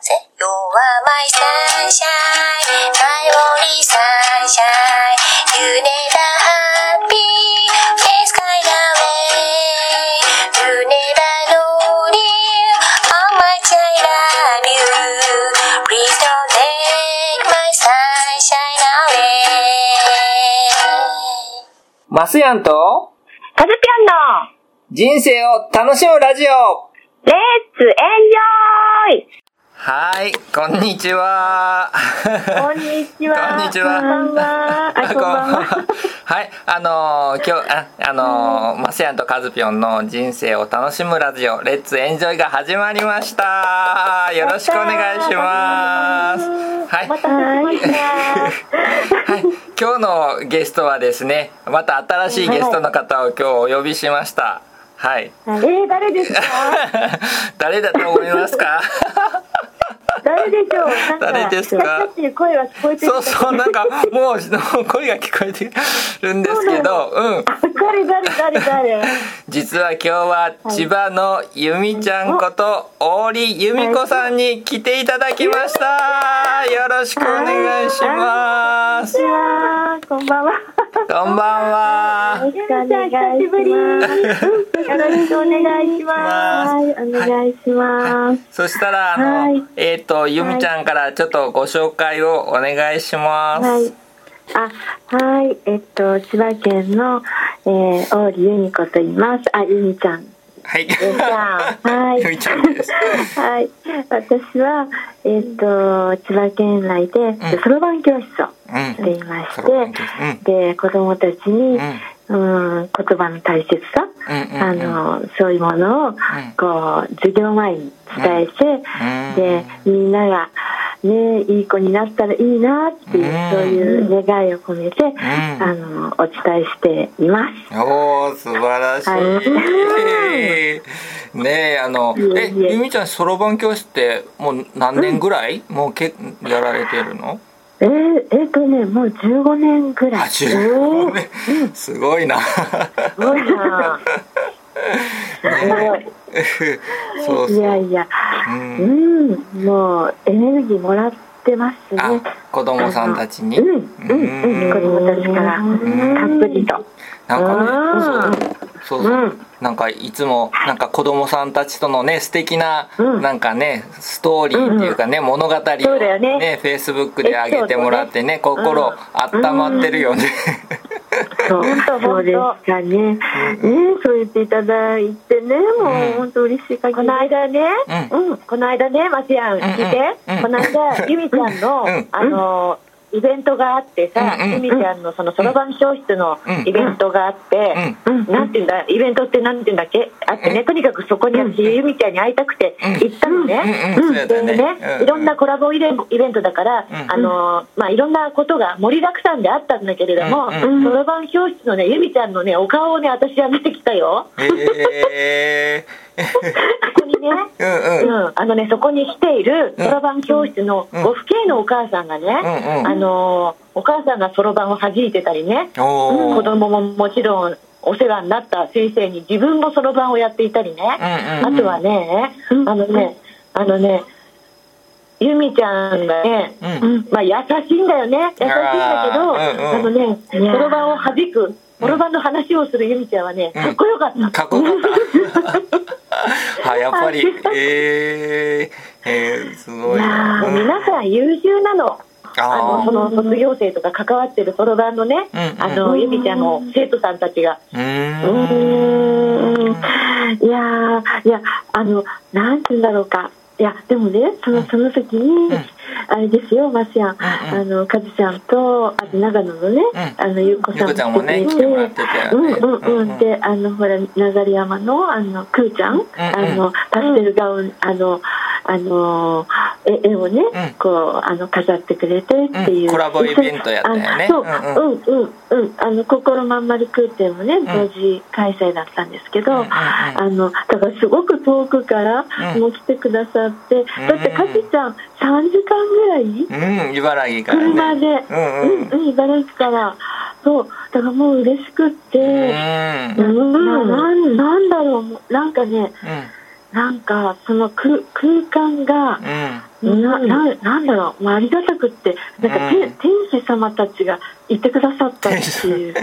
ぜ You are my sunshine My only sunshine You never happy Face kind away You never know dear How much I love you Please don't take my sunshine away マスヤンとカズピョンの人生を楽しむラジオLet's enjoy はい、こんにちは。こんにちは。こんにちはこんばんは。あ、こんばんは。はい、あのー今日、あ、あのーマスヤンとカズピョンの人生を楽しむラジオ、 Let's enjoy が始まりました。よろしくお願いします。はい。はい、今日のゲストはですね、また新しいゲストの方を今日お呼びしました。はい。えー、誰ですか？誰だと思いますか？誰でしょう誰ですか？声は聞こえてそうそう、なんかもう声が聞こえてるんですけど、うん。あ誰誰誰誰実は今日は千葉のゆみちゃんこと大利由美子さんに来ていただきました。よろしくお願いします。こんばんは。こんばんは。ゆみちゃん、久しぶり。よろしくお願いします。はい、お願いします。そしたらあの、はいえっ、とゆみちゃんからちょっとご紹介をお願いします。はい。あ、はい。えっと、千葉県の、えー、大利由美子と言います。あ、由美ちゃん。はい。ゆみちゃん。はい。ゆみちゃんです。はい。私は、えっと、千葉県内で、そろばん教室をうん。していましそろばんで、子供たちに、うん。うん、言葉の大切さ、あのそういうものを、こう授業前に伝えて、うん。でみんながねいい子になったらいいなっていう、うん。そういう願いを込めて、あのお伝えしています。おお素晴らしい。は ねえあのえゆみちゃんそろばん教室ってもう何年ぐらい、もうけやられてるの？えー、えーとねもう15年ぐらい。あ15年すごいな。すごいな。す ごい。そうそう。いやいや、う。うんん、もうエネルギーもらってますね。あ子供さんたちに。うん、うん、うん、子供たちからたっぷりと。なんかね、そうそう、う。ん。なんかいつもなんか子供さんたちとのね素敵な、うん。なんかねストーリーっていうかね、物語をそうだよね。ねフェイスブックで上げてもらってね心温まってるよね。そう、そうですかね。ね、そう言っていただいてね、もう本当嬉しい限り。この間ね、ううん、この間ね、マスヤン、聞いて。うんうん、この間、ゆみちゃんのうん、あの、イベントがあってさ、ゆみちゃんのそのそろばん教室のうん。イベントがあって、なんていうんだ、イベントってなんていうんだっけ？あってね、とにかくそこに私、ゆみちゃんに会いたくて行ったのね。でね、いろんなコラボイベントだから、うん。あのまあいろんなことが盛りだくさんであったんだけれども、うん。そろばん教室のねゆみちゃんのねお顔をね私は見てきたよ。え。そこにね。ー、うんうん。うん、あのねそこに来ているうん。そろばん教室のご父兄のお母さんがね、うんうん。あのお母さんがそろばんを弾いてたりね、おー。子供ももちろんお世話になった先生に自分もそろばんをやっていたりね、うんうんあとはね、あのね、あのね、ゆみちゃんがね、うん。まあ優しいんだよね、優しいんだけど、あーうんうん。あのね、そろばんを弾く、そろばんの話をするゆみちゃんはね、かっこよかった。かっこよかった。あやっぱり。えー、えー、すごい。いやな。ー皆さん優秀なの。あのその卒業生とか関わってるそろばんのね、うんうん。あのゆみちゃんの生徒さんたちが。うん。いやーいやあのなんて言うんだろうか。いやでもねそのその時に、ん。あれですよマスヤン、うんあのカズちゃんとあと長野のね、うん。あのゆうこさんもね来来てもらってたよねうんうんうん、うんうん。であのほら流山のあのくーちゃん、あのパステルガウンあのあの絵絵をね、うん。こうあの飾ってくれてっていう、うん。コラボイベントやったよね。あそう、うんうん。うんうんあの心まんまる空展もね同時開催だったんですけど、あのだからすごく遠くからうん。もう来てくださって、だってかちちゃん3時間ぐらい？うん、茨城からね。車で、うんうん。茨城から。そう。だからもう嬉しくって、うん。うん、なんなんだろう。なんかねなんかその空空間がうん。なななんだろう、まあ、ありがたくってなんか、てうん。天使様たちがいてくださったっていう。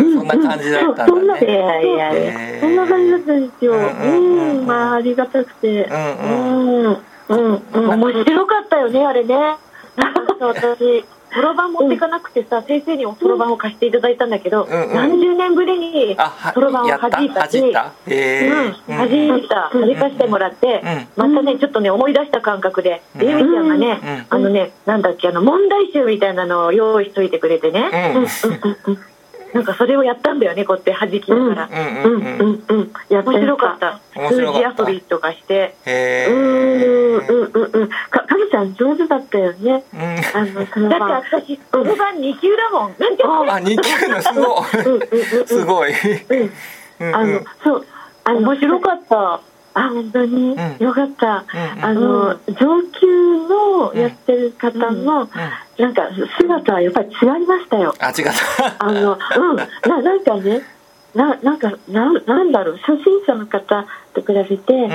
うん。そんな感じだったんそうそんなだねいやいやいやへーそんな感じだったんですようん。まあありがたくて。ううん。んうんうん。面白かったよねあれね。私そろばん持っていかなくてさ、先生におそろばんを貸していただいたんだけど、うんうん。何十年ぶりにそろばんをやった弾いた。しうん、え弾いた、弾かしてもらって、またね、ちょっとね、思い出した感覚で、うん。ゆみちゃんがね、あのね、なんだっけ、あの、問題集みたいなのを用意しといてくれてね、うん。うん。うんうんなんかそれをやったんだよね、こうやって弾きながら。うんうんうん面白かった。数字遊びとかして。へうんえうんうんうん。か、ちゃん上手だったよね。うん。あの、そのだって私そろばん2級だもん。あ二級のすごい。すごい。あの、そう、あの、面白かった。あ、本当に、うん。よかった。うんあの、上級のやってる方の、うんなんか姿はやっぱり違いましたよ。あ違った。あの、うん、な、なんかね、な、なんか、なん、なんだろう、初心者の方と比べて、うん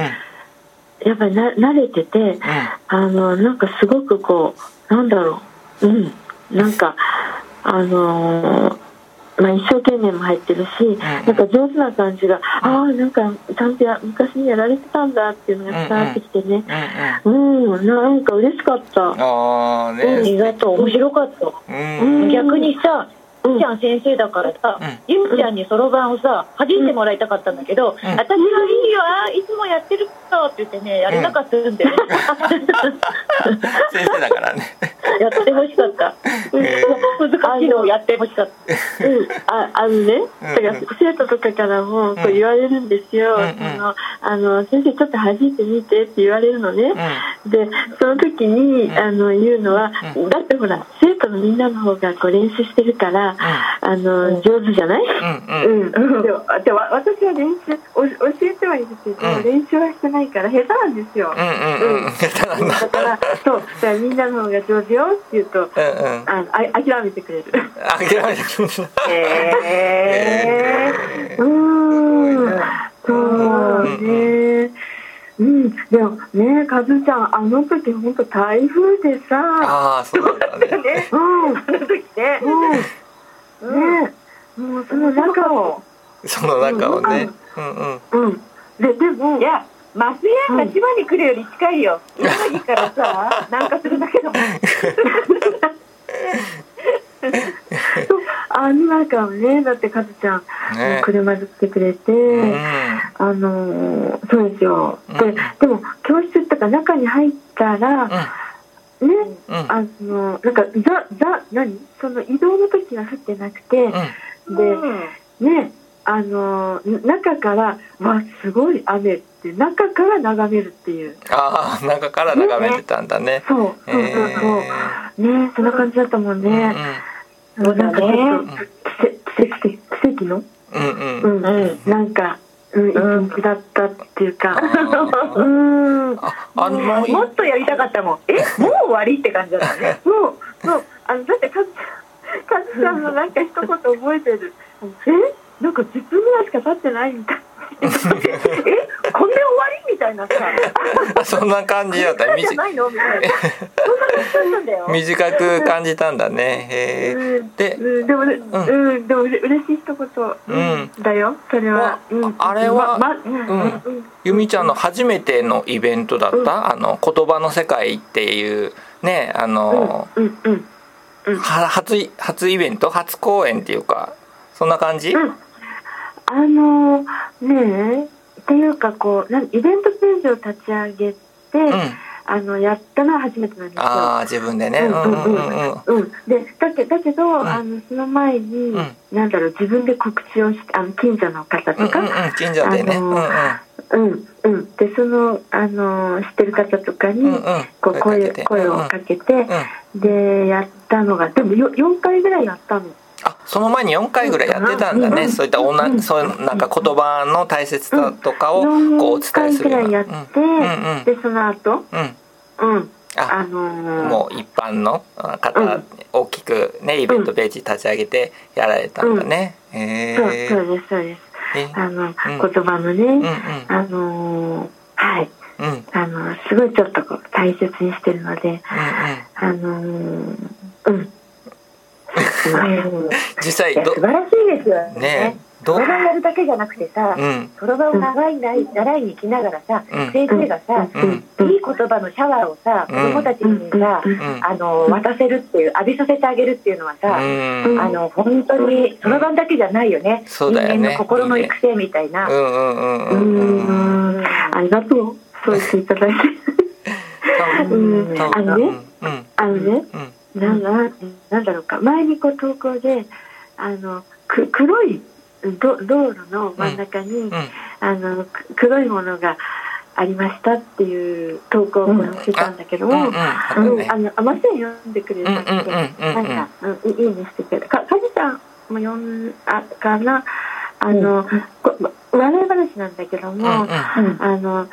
やっぱりな、慣れてて、あの、なんかすごくこう、なんだろう、うん、なんか、あのーまあ、一生懸命も入ってるし、なん。か上手な感じが、ああ、なんか、ちゃんとや昔にやられてたんだっていうのが伝わってきてね、うん。うん。うん、なんか嬉しかった。あああねりがとう面白かった。うん。逆にさうんゆみちゃん先生だからさ、うんゆみちゃんにそろばんをさ弾いてもらいたかったんだけど、私はいいよいつもやってるからって言ってねやれなかったんだよ。ね、先生だからね。やってほしかった、え難しいのをやってほしかった。うん、ああのね、うんだから生徒とかからもこう言われるんですよ、うんうん。そのあの先生ちょっと弾いてみてって言われるのね、うでその時に、うん。あの言うのは、うだってほら生徒のみんなの方がこう練習してるから、あの上手じゃない、んうん。うん。うん、でもでも私は練習お教えてはいるけど、うん。練習はしてないから下手なんですよ、うんうんうん。下手なんだ。だからそう。だからみんなの方が上手よって言うとうんうん。ああ諦めてくれる。諦めてくる。へえうん。そうね。うんでもねカズちゃんあの時本当台風でさ。ああそうだね。ね。うん。あの時ね。うんねもうその中を。その中をね。うん。うんうん。ででもいや増屋が千葉に来るより近いよ。茨城からさ 南下するだけだもん。あの中をねだってカズちゃん、ね。車で来てくれて、うん。あのーそうですよ。うん。で、でも教室とか中に入ったら、ね、うん。あのなんかザザ何？その移動の時は降ってなくて、うん。でねあのー中からわすごい雨って中から眺めるっていう。ああ中から眺めてたんだね。そうそうそうそう。ねそんな感じだったもんね。そうだねなんかちょっと奇跡の？うんうん。ううんん、うん。なんか。うん、一日だったっていうか、うん、あもっとやりたかったもん。えもう終わりって感じだったね。もう、そう、あの、だって、かず、かずさんのなんか一言覚えてる。え？なんか10分ぐらいしか経ってないみたい。えこんで終わりみたいなさ。そんな感じだった。じゃないのみたいな。そんな感じなんだよ。短く感じたんだね。へえうん。でうん、でもね、うん。うん、でも嬉しい一言、うん、だよ、それは。うん、あれはま、まうん、うん。ゆみちゃんの初めてのイベントだった、あの言葉の世界っていうねあの、うん、うん、初い初イベント？初公演っていうかそんな感じ、うんあのねえっていうかこうなんイベントページを立ち上げて、うん。あのやったのは初めてなんですよ。ああ自分でね。ううんんうん。うんうんうん、でだけだけど、ん。あのその前に、うん。なんだろう自分で告知をしてあの近所の方とか、うんうんうん近所でね、うんうん。でそのあの知ってる方とかに、うんうん。こう声声をかけて、うん。うんでやったのがでもよ4回ぐらいやったの。あその前に4回ぐらいやってたんだね、うん。そういったおな、うん。そういうなんか言葉の大切さとかを4こうお伝えするような。回ぐらいやって、うん。うんうんでその後うん。うん。ああのーもう一般の方、うん。大きくねイベントページ立ち上げてやられたんだね、へえそうそうですそうです。えあの、ん。言葉のね、うんうん。あのーはい。うん。あのすごいちょっとこう大切にしてるのであのーうん 実際ど素晴らしいですよね。ねどう？そろばんやるだけじゃなくてさうん。そろばんを習いない習いに行きながらさ、うん。先生がさ、うん。いい言葉のシャワーをさ、うん。子供たちにさ、うん。あの渡せるっていう浴びさせてあげるっていうのはさ、うん。あの本当にそろばんだけじゃないよね、そうだよね。人間の心の育成みたいな。うんうんうんううん。うん。んありがとう。そう言っていただいて。あのねうん。あのねうん。なんだなんだろうか。前にこう投稿であのく黒いど道路の真ん中に、うん。あのく黒いものがありましたっていう投稿をこうしてたんだけども、うん。うん。あったね。うん。あのあません読んでくれたんで、うんうんうんうん。なんか、うん、いいねしてくれたかかじちゃんも読んあかな？あの、こ笑い話なんだけども、うんうん。あの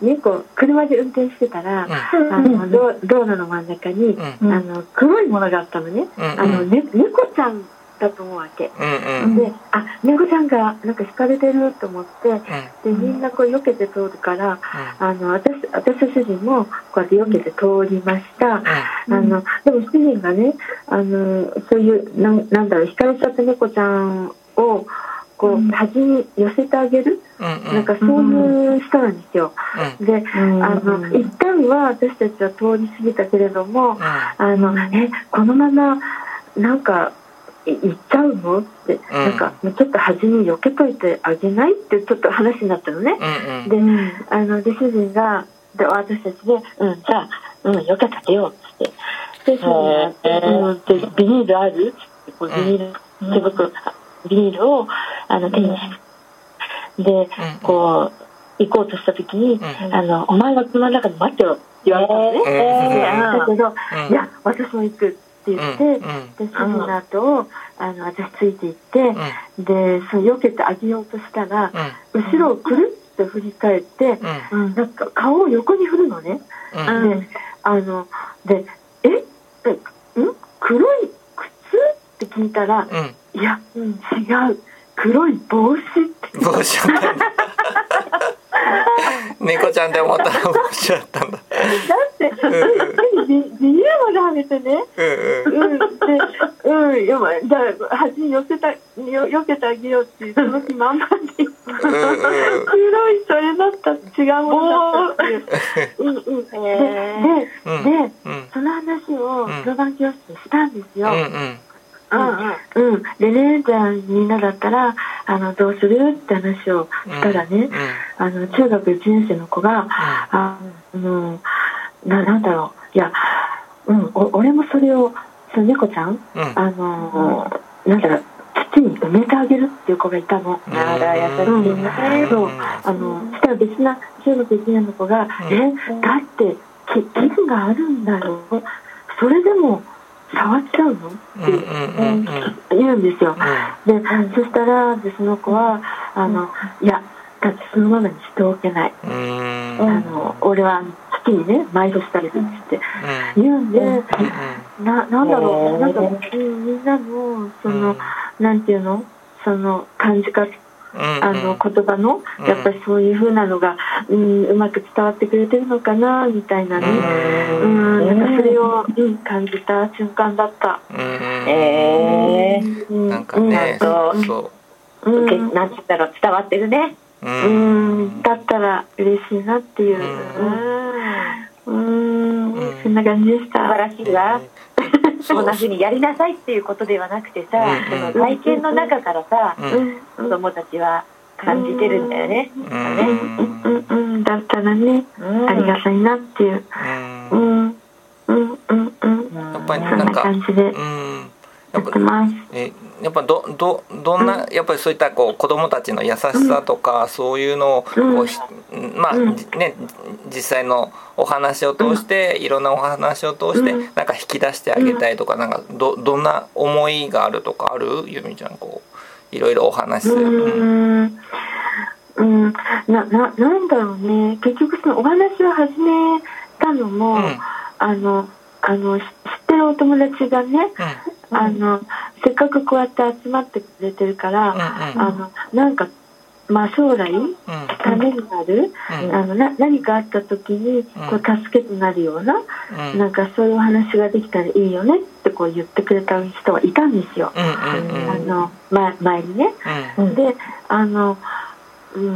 猫車で運転してたら、うん。あの道道路の真ん中に、うん。あの黒いものがあったのね、うんあのね猫ちゃんだと思うわけ。うんうん。であ猫ちゃんがなんか惹かれてると思ってうん。でみんなこう避けて通るからあの私私と主人もこうやって避けて通りました。あのでも主人がねあのそういうなんなんだろう惹かれちゃった猫ちゃんをこう端に寄せてあげる、うんうん。なんかそういう人なんですよ。であの一旦は私たちは通り過ぎたけれどもあのえこのままなんかい行っちゃうの？って、うん。なんかもうちょっと端に避けといてあげない？ってちょっと話になったのね。うんうん。であので主人がで私たちで「うんじゃあ、うん、よけてあげよう」っつって。で主人が「うん、でビニールある?」ってこうビニール、手袋ビニールをあの手にしてでこう行こうとした時に「うん。あのお前は車の中で待ってろ」って言われたのね。うん。でだけどうん「いや私も行く」って言って、で主人の後をあの私ついて行って、でそう避けてあげようとしたら、後ろをくるっと振り返って、うん。なんか顔を横に振るのね。うん。であので「え？えん？黒い靴?」って聞いたらうん「いや、違う。黒い帽子」って。帽子だったんだ。猫ちゃんって思ったら帽子だったんだ。だってビビニールまではめてね。うんうん。うん。でうん。いやまあじゃあ端に寄せたよ避けてあげようっていうその気満々で。黒いそれだった違うものだったっていう。うんうん。ででうんでうん。その話をうん。そろばん教室でしたんですよ。うんうんうん、でねじゃあみんなだったらあのどうするって話をしたらね、あの中学1年生の子が、あのななんだろう。いや、うん、お俺もそれをその猫ちゃん、うん。あのなんだろう土に埋めてあげるっていう子がいたの。うん。あら優しいねそうあのしたら別な中学1年の子が「うん。えだってき気分があるんだよそれでも言うんですよ。でそしたらでその子はあのいやだってそのままにしておけない、あの俺は土にね埋葬したりするって。言うんで、ななんだろう、なんか、うん、みんなのその、なんていうの？その感じ方あの言葉のうん。やっぱりそういう風なのが、うん、うまく伝わってくれてるのかなみたいなね、うん、なんかそれを、うん、感じた瞬間だった。えうん、なんかねうん。そう。ん、ー、なんて言ったら伝わってるね。うううん。ん、だったら嬉しいなっていう、う。うん、うん。うん。そんな感じでした。素晴らしいわ。そそんな風にやりなさいっていうことではなくてさ、うんその体験の中からさ、うん。うん、子供たちは感じてるんだよね。ううんん、うん、うん、だったらね、うん。ありがたいなっていう。ううん。ん、うん、うん、うん。やっぱりそんなんなか感じでうん。ややっぱってます。えやっぱどどどんなやっぱりそういったこう子供たちの優しさとか、そういうのをこうひまあ、ね実際のお話を通して、いろんなお話を通して、うん。なんか引き出してあげたいとか、なんかどどんな思いがあるとかある？ゆみちゃんこういろいろお話。しすうる。うん。ん、うん、な、な、なんだろうね。結局そのお話を始めたのも、うん。あの、あの、し知ってるお友達がね、あの、せっかくこうやって集まってくれてるから、うんあの、なんか、まあ、将来ためになる、あのな何かあった時にこう助けとなるような、なんかそういうお話ができたらいいよねってこう言ってくれた人はいたんですよ、あのま、前にね。であの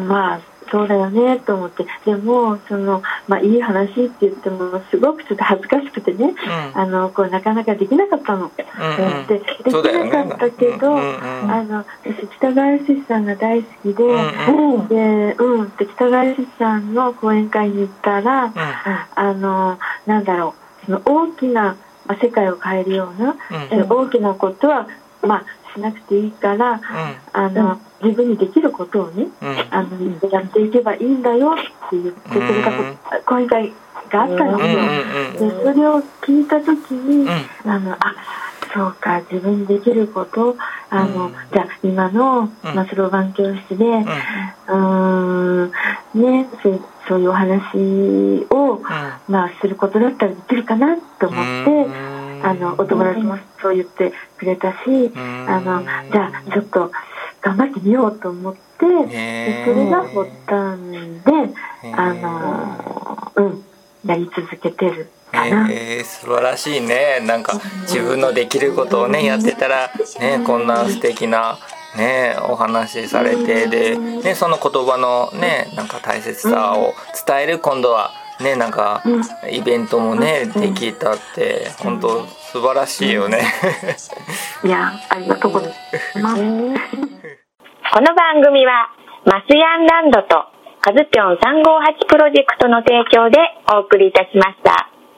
まあそうだよねと思って。でもその、まあ、いい話って言ってもすごくちょっと恥ずかしくてね、うん、あのこうなかなかできなかったの。うんうん、でできなかったけど、ね。うんうん、あの私北川志さんが大好きで,、うんでうん、で北川志さんの講演会に行ったら、うん、あのなんだろう。その大きな、まあ、世界を変えるような、うん、大きなことは、まあ、しなくていいから、あの自分にできることをね、うん、あのやっていけばいいんだよって言ってくれた講演会があったんですよ。でそれを聞いた時に、あのあそうか自分にできることあの、じゃあ今の、まあ、そろばん教室で、うん。ねそうそういうお話を、まあ、することだったらできるかなと思って。あのお友達もそう言ってくれたし、あのじゃあちょっと頑張ってみようと思って、でそれが発端で、あの、うん、やり続けてる。えー、素晴らしいね。なんか自分のできることをねやってたらねこんな素敵なねお話しされてで、ね、その言葉のねなんか大切さを伝える今度はねなんかイベントもねできたって本当素晴らしいよね。いやありがとうございます この番組はマスヤンランドとカズピョン358プロジェクトの提供でお送りいたしました。